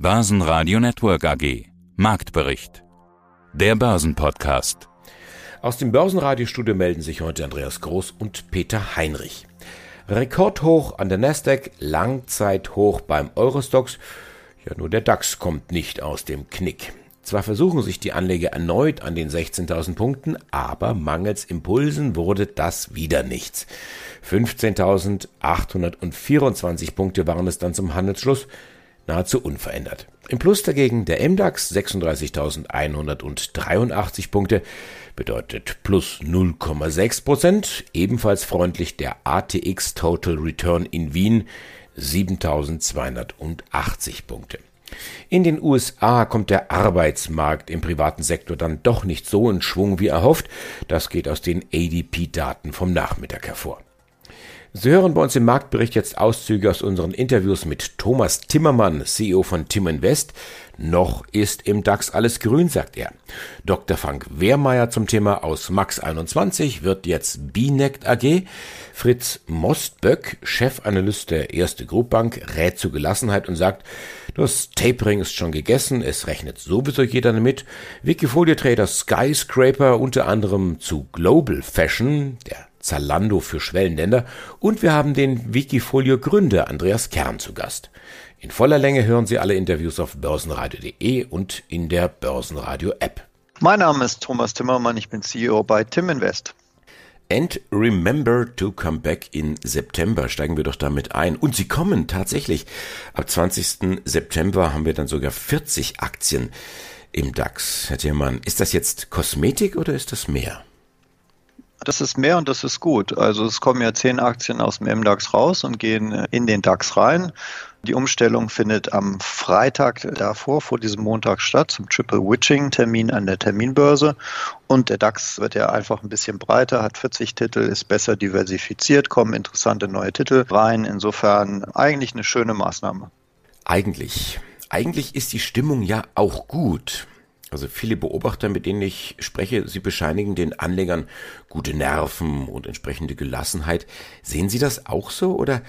Börsenradio Network AG. Marktbericht. Der Börsenpodcast. Aus dem Börsenradiostudio melden sich heute Andreas Groß und Peter Heinrich. Rekordhoch an der Nasdaq, Langzeithoch beim Eurostox. Ja, nur der DAX kommt nicht aus dem Knick. Zwar versuchen sich die Anleger erneut an den 16.000 Punkten, aber mangels Impulsen wurde das wieder nichts. 15.824 Punkte waren es dann zum Handelsschluss nahezu unverändert. Im Plus dagegen der MDAX 36.183 Punkte bedeutet plus 0,6 Prozent. Ebenfalls freundlich der ATX Total Return in Wien 7.280 Punkte. In den USA kommt der Arbeitsmarkt im privaten Sektor dann doch nicht so in Schwung wie erhofft. Das geht aus den ADP-Daten vom Nachmittag hervor. Sie hören bei uns im Marktbericht jetzt Auszüge aus unseren Interviews mit Thomas Timmermann, CEO von Tim Invest. Noch ist im DAX alles grün, sagt er. Dr. Frank Wehrmeier zum Thema aus Max 21 wird jetzt BNECT AG. Fritz Mostböck, Chefanalyst der Erste Group Bank, rät zu Gelassenheit und sagt, das Tapering ist schon gegessen, es rechnet sowieso jeder damit. Wikifolie-Trader Skyscraper unter anderem zu Global Fashion, der Zalando für Schwellenländer und wir haben den Wikifolio Gründer Andreas Kern zu Gast. In voller Länge hören Sie alle Interviews auf börsenradio.de und in der Börsenradio App. Mein Name ist Thomas Timmermann, ich bin CEO bei Tim Invest. And remember to come back in September. Steigen wir doch damit ein. Und sie kommen tatsächlich. Ab 20. September haben wir dann sogar 40 Aktien im DAX. Herr Thiermann, ist das jetzt Kosmetik oder ist das mehr? Das ist mehr und das ist gut. Also es kommen ja zehn Aktien aus dem MDAX raus und gehen in den DAX rein. Die Umstellung findet am Freitag davor, vor diesem Montag statt, zum Triple Witching Termin an der Terminbörse. Und der DAX wird ja einfach ein bisschen breiter, hat 40 Titel, ist besser diversifiziert, kommen interessante neue Titel rein. Insofern eigentlich eine schöne Maßnahme. Eigentlich. Eigentlich ist die Stimmung ja auch gut. Also viele Beobachter, mit denen ich spreche, sie bescheinigen den Anlegern gute Nerven und entsprechende Gelassenheit. Sehen Sie das auch so oder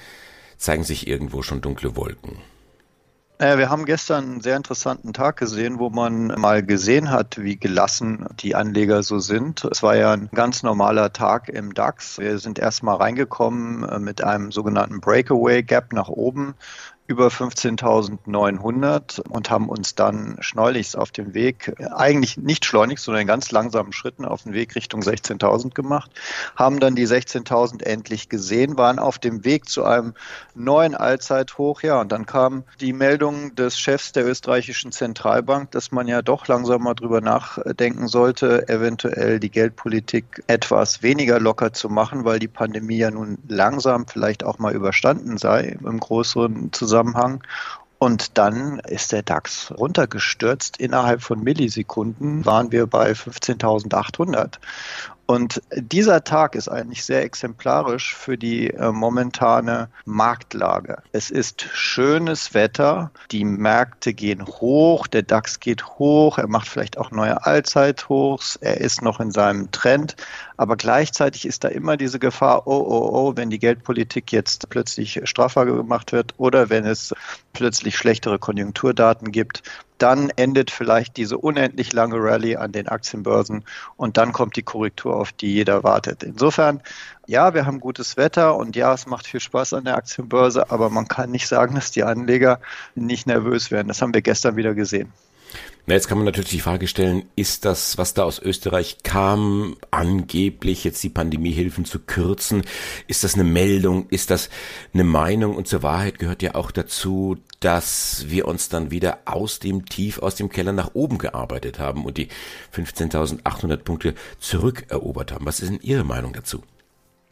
zeigen sich irgendwo schon dunkle Wolken? Äh, wir haben gestern einen sehr interessanten Tag gesehen, wo man mal gesehen hat, wie gelassen die Anleger so sind. Es war ja ein ganz normaler Tag im DAX. Wir sind erstmal reingekommen äh, mit einem sogenannten Breakaway Gap nach oben über 15.900 und haben uns dann schneulichst auf dem Weg, eigentlich nicht schleunigst, sondern in ganz langsamen Schritten auf den Weg Richtung 16.000 gemacht, haben dann die 16.000 endlich gesehen, waren auf dem Weg zu einem neuen Allzeithoch, ja, und dann kam die Meldung des Chefs der österreichischen Zentralbank, dass man ja doch langsam mal drüber nachdenken sollte, eventuell die Geldpolitik etwas weniger locker zu machen, weil die Pandemie ja nun langsam vielleicht auch mal überstanden sei im größeren Zusammenhang Zusammenhang. Und dann ist der DAX runtergestürzt. Innerhalb von Millisekunden waren wir bei 15.800. Und dieser Tag ist eigentlich sehr exemplarisch für die äh, momentane Marktlage. Es ist schönes Wetter, die Märkte gehen hoch, der DAX geht hoch, er macht vielleicht auch neue Allzeithochs, er ist noch in seinem Trend, aber gleichzeitig ist da immer diese Gefahr, oh, oh, oh, wenn die Geldpolitik jetzt plötzlich straffer gemacht wird oder wenn es plötzlich schlechtere Konjunkturdaten gibt, dann endet vielleicht diese unendlich lange Rallye an den Aktienbörsen und dann kommt die Korrektur, auf die jeder wartet. Insofern, ja, wir haben gutes Wetter und ja, es macht viel Spaß an der Aktienbörse, aber man kann nicht sagen, dass die Anleger nicht nervös werden. Das haben wir gestern wieder gesehen. Na, jetzt kann man natürlich die Frage stellen, ist das, was da aus Österreich kam, angeblich jetzt die Pandemiehilfen zu kürzen? Ist das eine Meldung? Ist das eine Meinung? Und zur Wahrheit gehört ja auch dazu, dass wir uns dann wieder aus dem Tief, aus dem Keller nach oben gearbeitet haben und die 15.800 Punkte zurückerobert haben. Was ist denn Ihre Meinung dazu?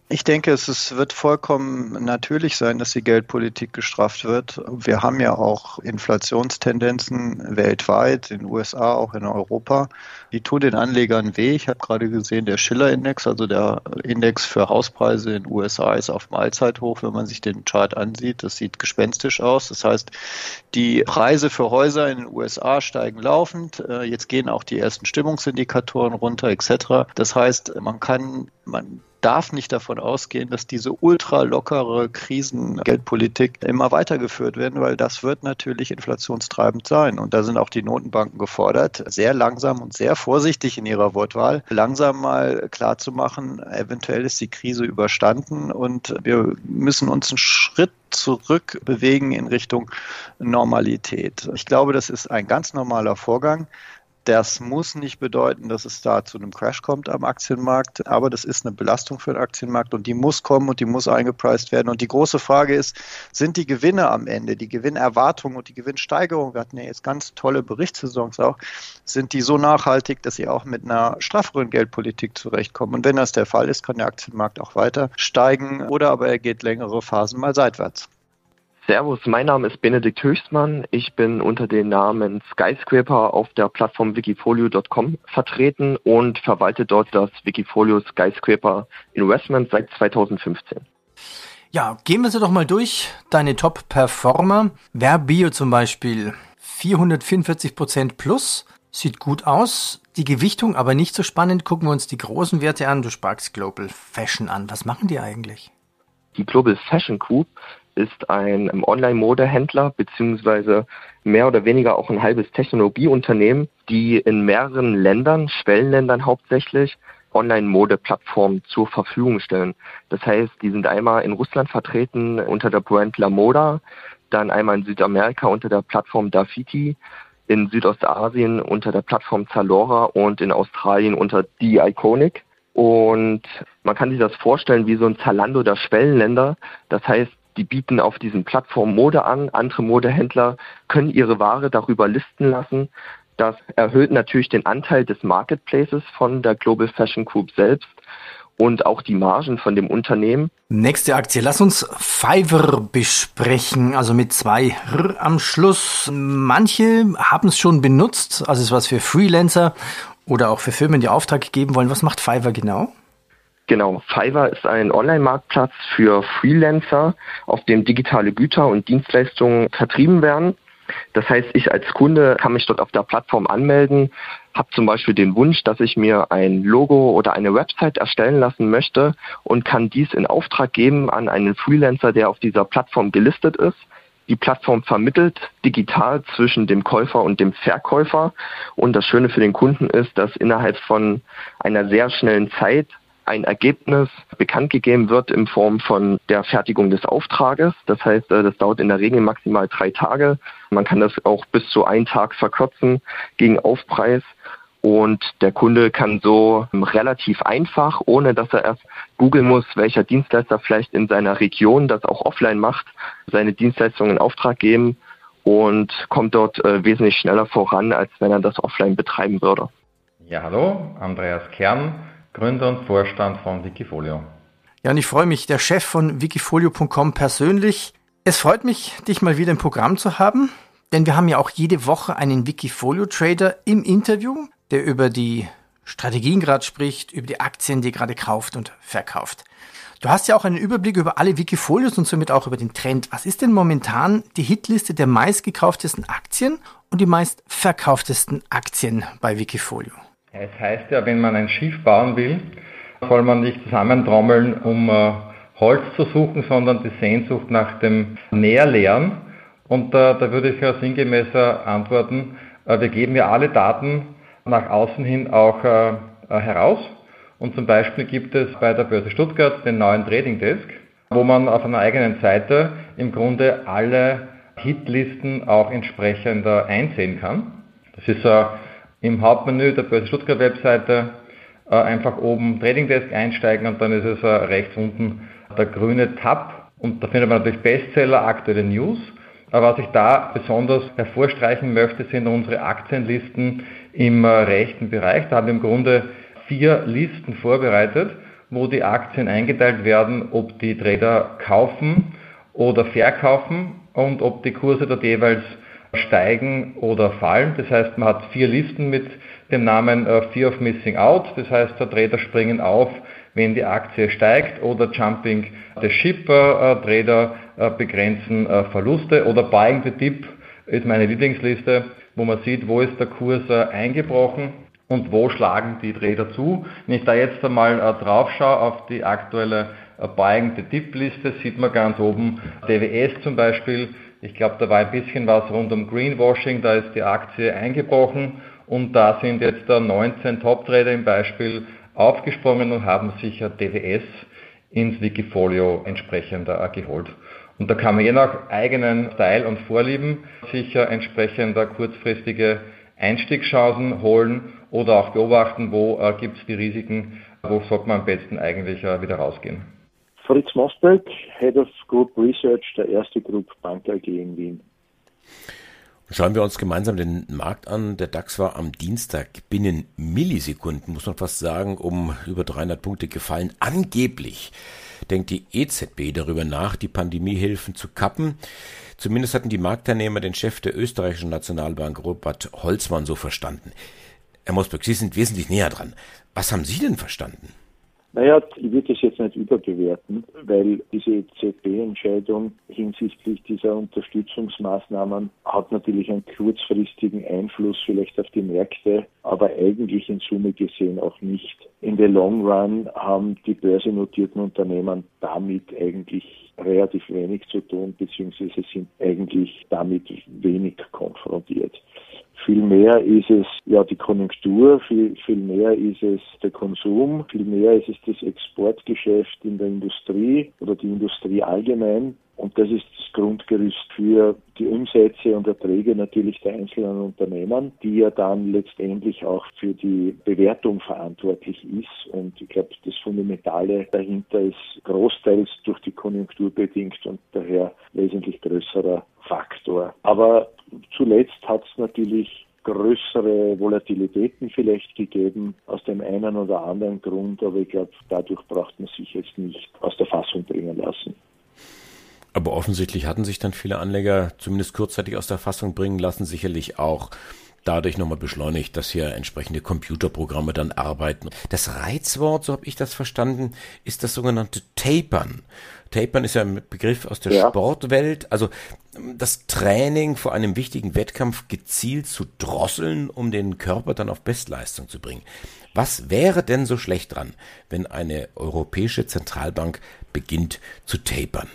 Ich denke, es ist, wird vollkommen natürlich sein, dass die Geldpolitik gestrafft wird. Wir haben ja auch Inflationstendenzen weltweit, in den USA, auch in Europa. Die tun den Anlegern weh. Ich habe gerade gesehen, der Schiller-Index, also der Index für Hauspreise in den USA, ist auf dem Allzeithoch, wenn man sich den Chart ansieht. Das sieht gespenstisch aus. Das heißt, die Preise für Häuser in den USA steigen laufend. Äh, jetzt gehen auch die ersten Stimmungsindikatoren runter, etc. Das heißt, man kann, man darf nicht davon ausgehen, dass diese ultra lockere Krisengeldpolitik immer weitergeführt werden, weil das wird natürlich inflationstreibend sein. Und da sind auch die Notenbanken gefordert, sehr langsam und sehr vorsichtig in ihrer Wortwahl, langsam mal klarzumachen, eventuell ist die Krise überstanden und wir müssen uns einen Schritt zurück bewegen in Richtung Normalität. Ich glaube, das ist ein ganz normaler Vorgang. Das muss nicht bedeuten, dass es da zu einem Crash kommt am Aktienmarkt, aber das ist eine Belastung für den Aktienmarkt und die muss kommen und die muss eingepreist werden. Und die große Frage ist, sind die Gewinne am Ende, die Gewinnerwartung und die Gewinnsteigerung, wir hatten ja jetzt ganz tolle Berichtssaisons auch, sind die so nachhaltig, dass sie auch mit einer strafferen Geldpolitik zurechtkommen? Und wenn das der Fall ist, kann der Aktienmarkt auch weiter steigen oder aber er geht längere Phasen mal seitwärts. Servus, mein Name ist Benedikt Höchstmann. Ich bin unter dem Namen Skyscraper auf der Plattform wikifolio.com vertreten und verwalte dort das Wikifolio Skyscraper Investment seit 2015. Ja, gehen wir sie doch mal durch. Deine Top-Performer. Verbio zum Beispiel 444% plus. Sieht gut aus. Die Gewichtung aber nicht so spannend. Gucken wir uns die großen Werte an. Du sparkst Global Fashion an. Was machen die eigentlich? Die Global Fashion Group ist ein Online-Modehändler beziehungsweise mehr oder weniger auch ein halbes Technologieunternehmen, die in mehreren Ländern, Schwellenländern hauptsächlich, Online-Mode-Plattformen zur Verfügung stellen. Das heißt, die sind einmal in Russland vertreten unter der Brand La Moda, dann einmal in Südamerika unter der Plattform Dafiti, in Südostasien unter der Plattform Zalora und in Australien unter The Iconic. Und man kann sich das vorstellen wie so ein Zalando der Schwellenländer. Das heißt, die bieten auf diesen Plattformen Mode an. Andere Modehändler können ihre Ware darüber listen lassen. Das erhöht natürlich den Anteil des Marketplaces von der Global Fashion Group selbst und auch die Margen von dem Unternehmen. Nächste Aktie. Lass uns Fiverr besprechen, also mit zwei R am Schluss. Manche haben es schon benutzt, also ist was für Freelancer oder auch für Firmen, die Auftrag geben wollen. Was macht Fiverr genau? Genau, Fiverr ist ein Online-Marktplatz für Freelancer, auf dem digitale Güter und Dienstleistungen vertrieben werden. Das heißt, ich als Kunde kann mich dort auf der Plattform anmelden, habe zum Beispiel den Wunsch, dass ich mir ein Logo oder eine Website erstellen lassen möchte und kann dies in Auftrag geben an einen Freelancer, der auf dieser Plattform gelistet ist. Die Plattform vermittelt digital zwischen dem Käufer und dem Verkäufer. Und das Schöne für den Kunden ist, dass innerhalb von einer sehr schnellen Zeit ein Ergebnis bekannt gegeben wird in Form von der Fertigung des Auftrages. Das heißt, äh, das dauert in der Regel maximal drei Tage. Man kann das auch bis zu einen Tag verkürzen gegen Aufpreis. Und der Kunde kann so relativ einfach, ohne dass er erst googeln muss, welcher Dienstleister vielleicht in seiner Region das auch offline macht, seine Dienstleistungen in Auftrag geben und kommt dort äh, wesentlich schneller voran, als wenn er das offline betreiben würde. Ja, hallo, Andreas Kern, Gründer und Vorstand von Wikifolio. Ja, und ich freue mich, der Chef von wikifolio.com persönlich. Es freut mich, dich mal wieder im Programm zu haben, denn wir haben ja auch jede Woche einen Wikifolio-Trader im Interview, der über die Strategien gerade spricht, über die Aktien, die gerade kauft und verkauft. Du hast ja auch einen Überblick über alle Wikifolios und somit auch über den Trend. Was ist denn momentan die Hitliste der meistgekauftesten Aktien und die meistverkauftesten Aktien bei Wikifolio? Es heißt ja, wenn man ein Schiff bauen will, soll man nicht zusammentrommeln, um äh, Holz zu suchen, sondern die Sehnsucht nach dem Näherleeren. Und äh, da würde ich ja sinngemäß antworten, äh, wir geben ja alle Daten nach außen hin auch äh, äh, heraus. Und zum Beispiel gibt es bei der Börse Stuttgart den neuen Trading Desk, wo man auf einer eigenen Seite im Grunde alle Hitlisten auch entsprechend äh, einsehen kann. Das ist im Hauptmenü der Börse Stuttgart Webseite äh, einfach oben Trading Desk einsteigen und dann ist es äh, rechts unten der grüne Tab und da findet man natürlich Bestseller, aktuelle News. Aber was ich da besonders hervorstreichen möchte, sind unsere Aktienlisten im äh, rechten Bereich. Da haben wir im Grunde vier Listen vorbereitet, wo die Aktien eingeteilt werden, ob die Trader kaufen oder verkaufen und ob die Kurse dort jeweils steigen oder fallen. Das heißt, man hat vier Listen mit dem Namen äh, Fear of Missing Out. Das heißt, Trader springen auf, wenn die Aktie steigt oder Jumping the Ship. Äh, Trader äh, begrenzen Verluste oder Buying the Dip ist meine Lieblingsliste, wo man sieht, wo ist der Kurs eingebrochen und wo schlagen die Trader zu. Wenn ich da jetzt einmal drauf schaue auf die aktuelle äh, beugende Tippliste, sieht man ganz oben DWS zum Beispiel. Ich glaube, da war ein bisschen was rund um Greenwashing, da ist die Aktie eingebrochen und da sind jetzt 19 Top-Trader im Beispiel aufgesprungen und haben sich DWS ins Wikifolio entsprechend äh, geholt. Und da kann man je nach eigenen Style und Vorlieben sicher entsprechend kurzfristige Einstiegschancen holen oder auch beobachten, wo äh, gibt es die Risiken, wo sollte man am besten eigentlich äh, wieder rausgehen. Fritz Mosberg, Head of Group Research der Erste Group Bank AG in Wien. Schauen wir uns gemeinsam den Markt an. Der DAX war am Dienstag binnen Millisekunden, muss man fast sagen, um über 300 Punkte gefallen. Angeblich denkt die EZB darüber nach, die Pandemiehilfen zu kappen. Zumindest hatten die Marktteilnehmer den Chef der österreichischen Nationalbank Robert Holzmann so verstanden. Herr Mosberg, Sie sind wesentlich näher dran. Was haben Sie denn verstanden? Naja, ich würde das jetzt nicht überbewerten, weil diese EZB-Entscheidung hinsichtlich dieser Unterstützungsmaßnahmen hat natürlich einen kurzfristigen Einfluss vielleicht auf die Märkte, aber eigentlich in Summe gesehen auch nicht. In the long run haben die börsennotierten Unternehmen damit eigentlich relativ wenig zu tun, beziehungsweise sind eigentlich damit wenig konfrontiert. Viel mehr ist es ja die Konjunktur, viel, viel mehr ist es der Konsum, viel mehr ist es das Exportgeschäft in der Industrie oder die Industrie allgemein. Und das ist das Grundgerüst für die Umsätze und Erträge natürlich der einzelnen Unternehmen, die ja dann letztendlich auch für die Bewertung verantwortlich ist. Und ich glaube, das Fundamentale dahinter ist großteils durch die Konjunktur bedingt und daher wesentlich größerer Faktor. Aber zuletzt hat es natürlich größere Volatilitäten vielleicht gegeben, aus dem einen oder anderen Grund, aber ich glaube, dadurch braucht man sich jetzt nicht aus der Fassung bringen lassen. Aber offensichtlich hatten sich dann viele Anleger zumindest kurzzeitig aus der Fassung bringen lassen, sicherlich auch dadurch nochmal beschleunigt, dass hier entsprechende Computerprogramme dann arbeiten. Das Reizwort, so habe ich das verstanden, ist das sogenannte Tapern. Tapern ist ja ein Begriff aus der ja. Sportwelt, also das Training vor einem wichtigen Wettkampf gezielt zu drosseln, um den Körper dann auf Bestleistung zu bringen. Was wäre denn so schlecht dran, wenn eine europäische Zentralbank beginnt zu tapern?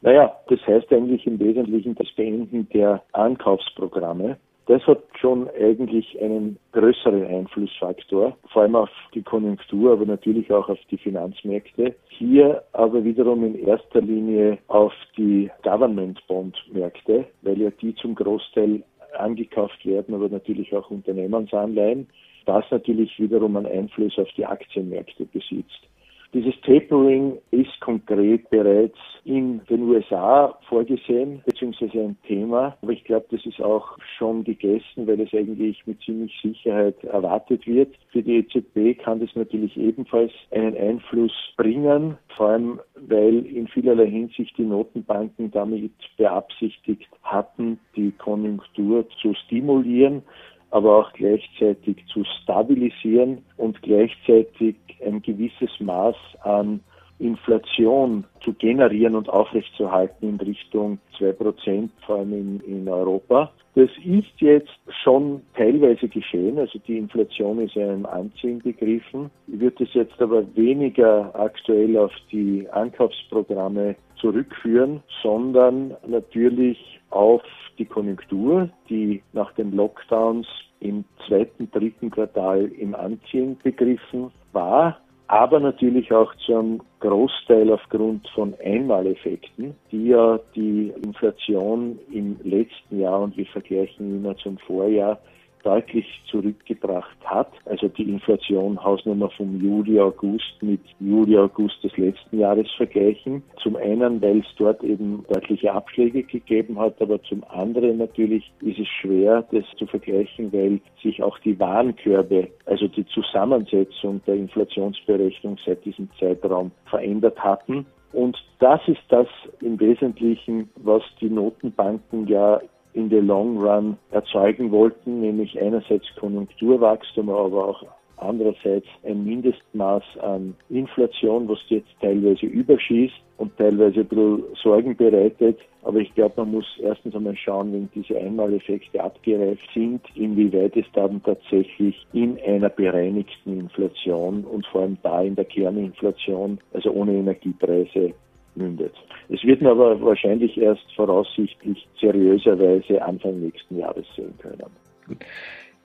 Naja, das heißt eigentlich im Wesentlichen das Beenden der Ankaufsprogramme das hat schon eigentlich einen größeren Einflussfaktor, vor allem auf die Konjunktur, aber natürlich auch auf die Finanzmärkte. Hier aber wiederum in erster Linie auf die Government Bond Märkte, weil ja die zum Großteil angekauft werden, aber natürlich auch Unternehmensanleihen. Das natürlich wiederum einen Einfluss auf die Aktienmärkte besitzt. Dieses Tapering ist konkret bereits in den USA vorgesehen, beziehungsweise ein Thema. Aber ich glaube, das ist auch schon gegessen, weil es eigentlich mit ziemlich Sicherheit erwartet wird. Für die EZB kann das natürlich ebenfalls einen Einfluss bringen, vor allem weil in vielerlei Hinsicht die Notenbanken damit beabsichtigt hatten, die Konjunktur zu stimulieren aber auch gleichzeitig zu stabilisieren und gleichzeitig ein gewisses Maß an Inflation zu generieren und aufrechtzuerhalten in Richtung zwei Prozent, vor allem in, in Europa. Das ist jetzt schon teilweise geschehen, also die Inflation ist im Anziehen begriffen. Ich würde es jetzt aber weniger aktuell auf die Ankaufsprogramme zurückführen, sondern natürlich auf die Konjunktur, die nach den Lockdowns im zweiten, dritten Quartal im Anziehen begriffen war, aber natürlich auch zu einem Großteil aufgrund von Einmaleffekten, die ja die Inflation im letzten Jahr und wir vergleichen immer zum Vorjahr deutlich zurückgebracht hat. Also die Inflation Hausnummer vom Juli, August mit Juli, August des letzten Jahres vergleichen. Zum einen, weil es dort eben deutliche Abschläge gegeben hat, aber zum anderen natürlich ist es schwer, das zu vergleichen, weil sich auch die Warenkörbe, also die Zusammensetzung der Inflationsberechnung seit diesem Zeitraum verändert hatten. Und das ist das im Wesentlichen, was die Notenbanken ja in the long run erzeugen wollten, nämlich einerseits Konjunkturwachstum, aber auch andererseits ein Mindestmaß an Inflation, was jetzt teilweise überschießt und teilweise ein bisschen Sorgen bereitet. Aber ich glaube, man muss erstens einmal schauen, wenn diese Einmaleffekte abgereift sind, inwieweit es dann tatsächlich in einer bereinigten Inflation und vor allem da in der Kerninflation, also ohne Energiepreise, mündet. Es wird man aber wahrscheinlich erst voraussichtlich seriöserweise Anfang nächsten Jahres sehen können. Gut.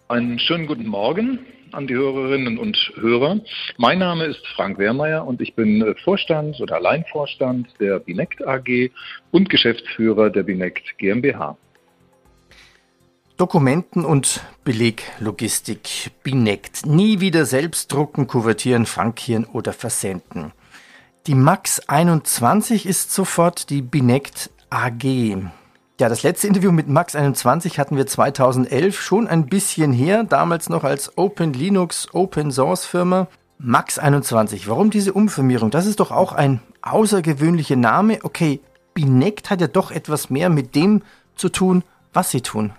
Einen schönen guten Morgen an die Hörerinnen und Hörer. Mein Name ist Frank Wehrmeier und ich bin Vorstand oder Alleinvorstand der Binect AG und Geschäftsführer der Binect GmbH. Dokumenten- und Beleglogistik, Binect. Nie wieder selbst drucken, kuvertieren, frankieren oder versenden. Die Max 21 ist sofort die Binect AG. Ja, das letzte Interview mit Max 21 hatten wir 2011, schon ein bisschen her, damals noch als Open Linux Open Source Firma. Max 21, warum diese Umfirmierung? Das ist doch auch ein außergewöhnlicher Name. Okay, Binect hat ja doch etwas mehr mit dem zu tun, was sie tun.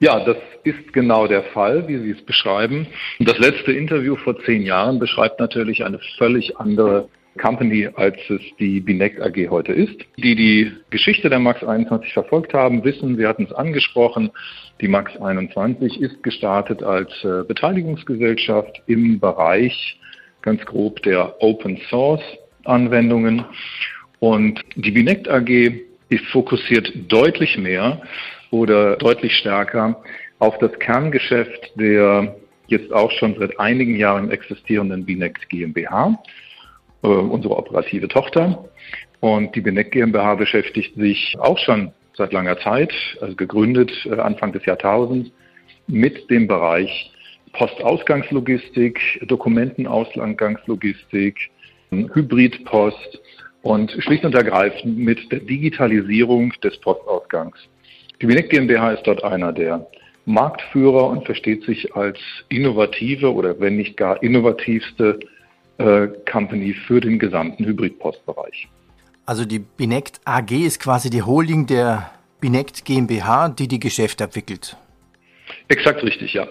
Ja, das ist genau der Fall, wie Sie es beschreiben. Das letzte Interview vor zehn Jahren beschreibt natürlich eine völlig andere Company, als es die Binect AG heute ist. Die die Geschichte der MAX 21 verfolgt haben, wissen, wir hatten es angesprochen, die MAX 21 ist gestartet als äh, Beteiligungsgesellschaft im Bereich ganz grob der Open Source Anwendungen. Und die Binect AG ist fokussiert deutlich mehr oder deutlich stärker auf das Kerngeschäft der jetzt auch schon seit einigen Jahren existierenden Binect GmbH äh, unsere operative Tochter. Und die Beneck GmbH beschäftigt sich auch schon seit langer Zeit, also gegründet äh, Anfang des Jahrtausends, mit dem Bereich Postausgangslogistik, Dokumentenausgangslogistik, Hybridpost und schlicht und ergreifend mit der Digitalisierung des Postausgangs. Die Beneck GmbH ist dort einer der Marktführer und versteht sich als innovative oder wenn nicht gar innovativste Company für den gesamten Hybridpostbereich. Also die Binect AG ist quasi die Holding der Binect GmbH, die die Geschäfte abwickelt. Exakt richtig, ja.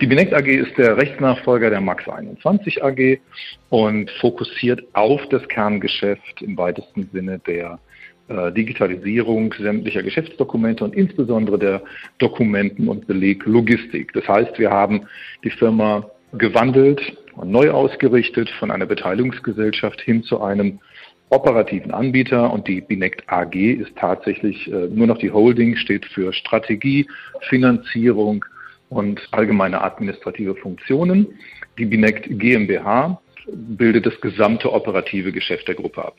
Die Binect AG ist der Rechtsnachfolger der Max 21 AG und fokussiert auf das Kerngeschäft im weitesten Sinne der äh, Digitalisierung sämtlicher Geschäftsdokumente und insbesondere der Dokumenten- und Beleglogistik. Das heißt, wir haben die Firma gewandelt neu ausgerichtet von einer Beteiligungsgesellschaft hin zu einem operativen Anbieter und die Binect AG ist tatsächlich äh, nur noch die Holding, steht für Strategie, Finanzierung und allgemeine administrative Funktionen. Die Binect GmbH bildet das gesamte operative Geschäft der Gruppe ab.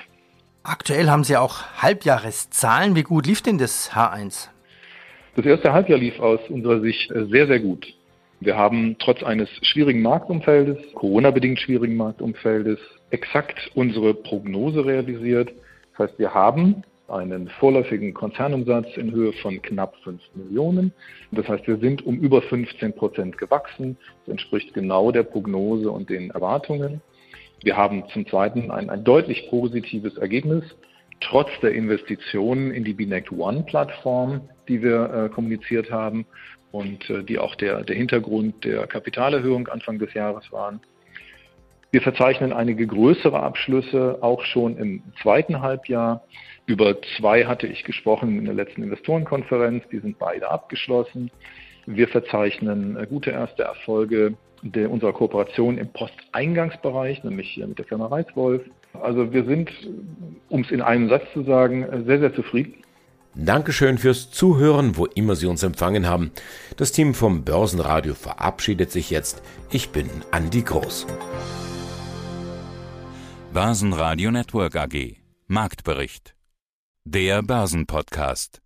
Aktuell haben Sie auch Halbjahreszahlen. Wie gut lief denn das H1? Das erste Halbjahr lief aus unserer Sicht äh, sehr, sehr gut. Wir haben trotz eines schwierigen Marktumfeldes, Corona-bedingt schwierigen Marktumfeldes, exakt unsere Prognose realisiert. Das heißt, wir haben einen vorläufigen Konzernumsatz in Höhe von knapp 5 Millionen. Das heißt, wir sind um über 15 Prozent gewachsen. Das entspricht genau der Prognose und den Erwartungen. Wir haben zum Zweiten ein, ein deutlich positives Ergebnis, trotz der Investitionen in die Binect One-Plattform, die wir äh, kommuniziert haben und äh, die auch der, der Hintergrund der Kapitalerhöhung Anfang des Jahres waren. Wir verzeichnen einige größere Abschlüsse auch schon im zweiten Halbjahr. Über zwei hatte ich gesprochen in der letzten Investorenkonferenz. Die sind beide abgeschlossen. Wir verzeichnen äh, gute erste Erfolge der, unserer Kooperation im Posteingangsbereich, nämlich mit der Firma Reiswolf. Also wir sind, um es in einem Satz zu sagen, sehr, sehr zufrieden. Dankeschön fürs Zuhören, wo immer Sie uns empfangen haben. Das Team vom Börsenradio verabschiedet sich jetzt. Ich bin Andi Groß. Börsenradio Network AG. Marktbericht. Der Börsenpodcast.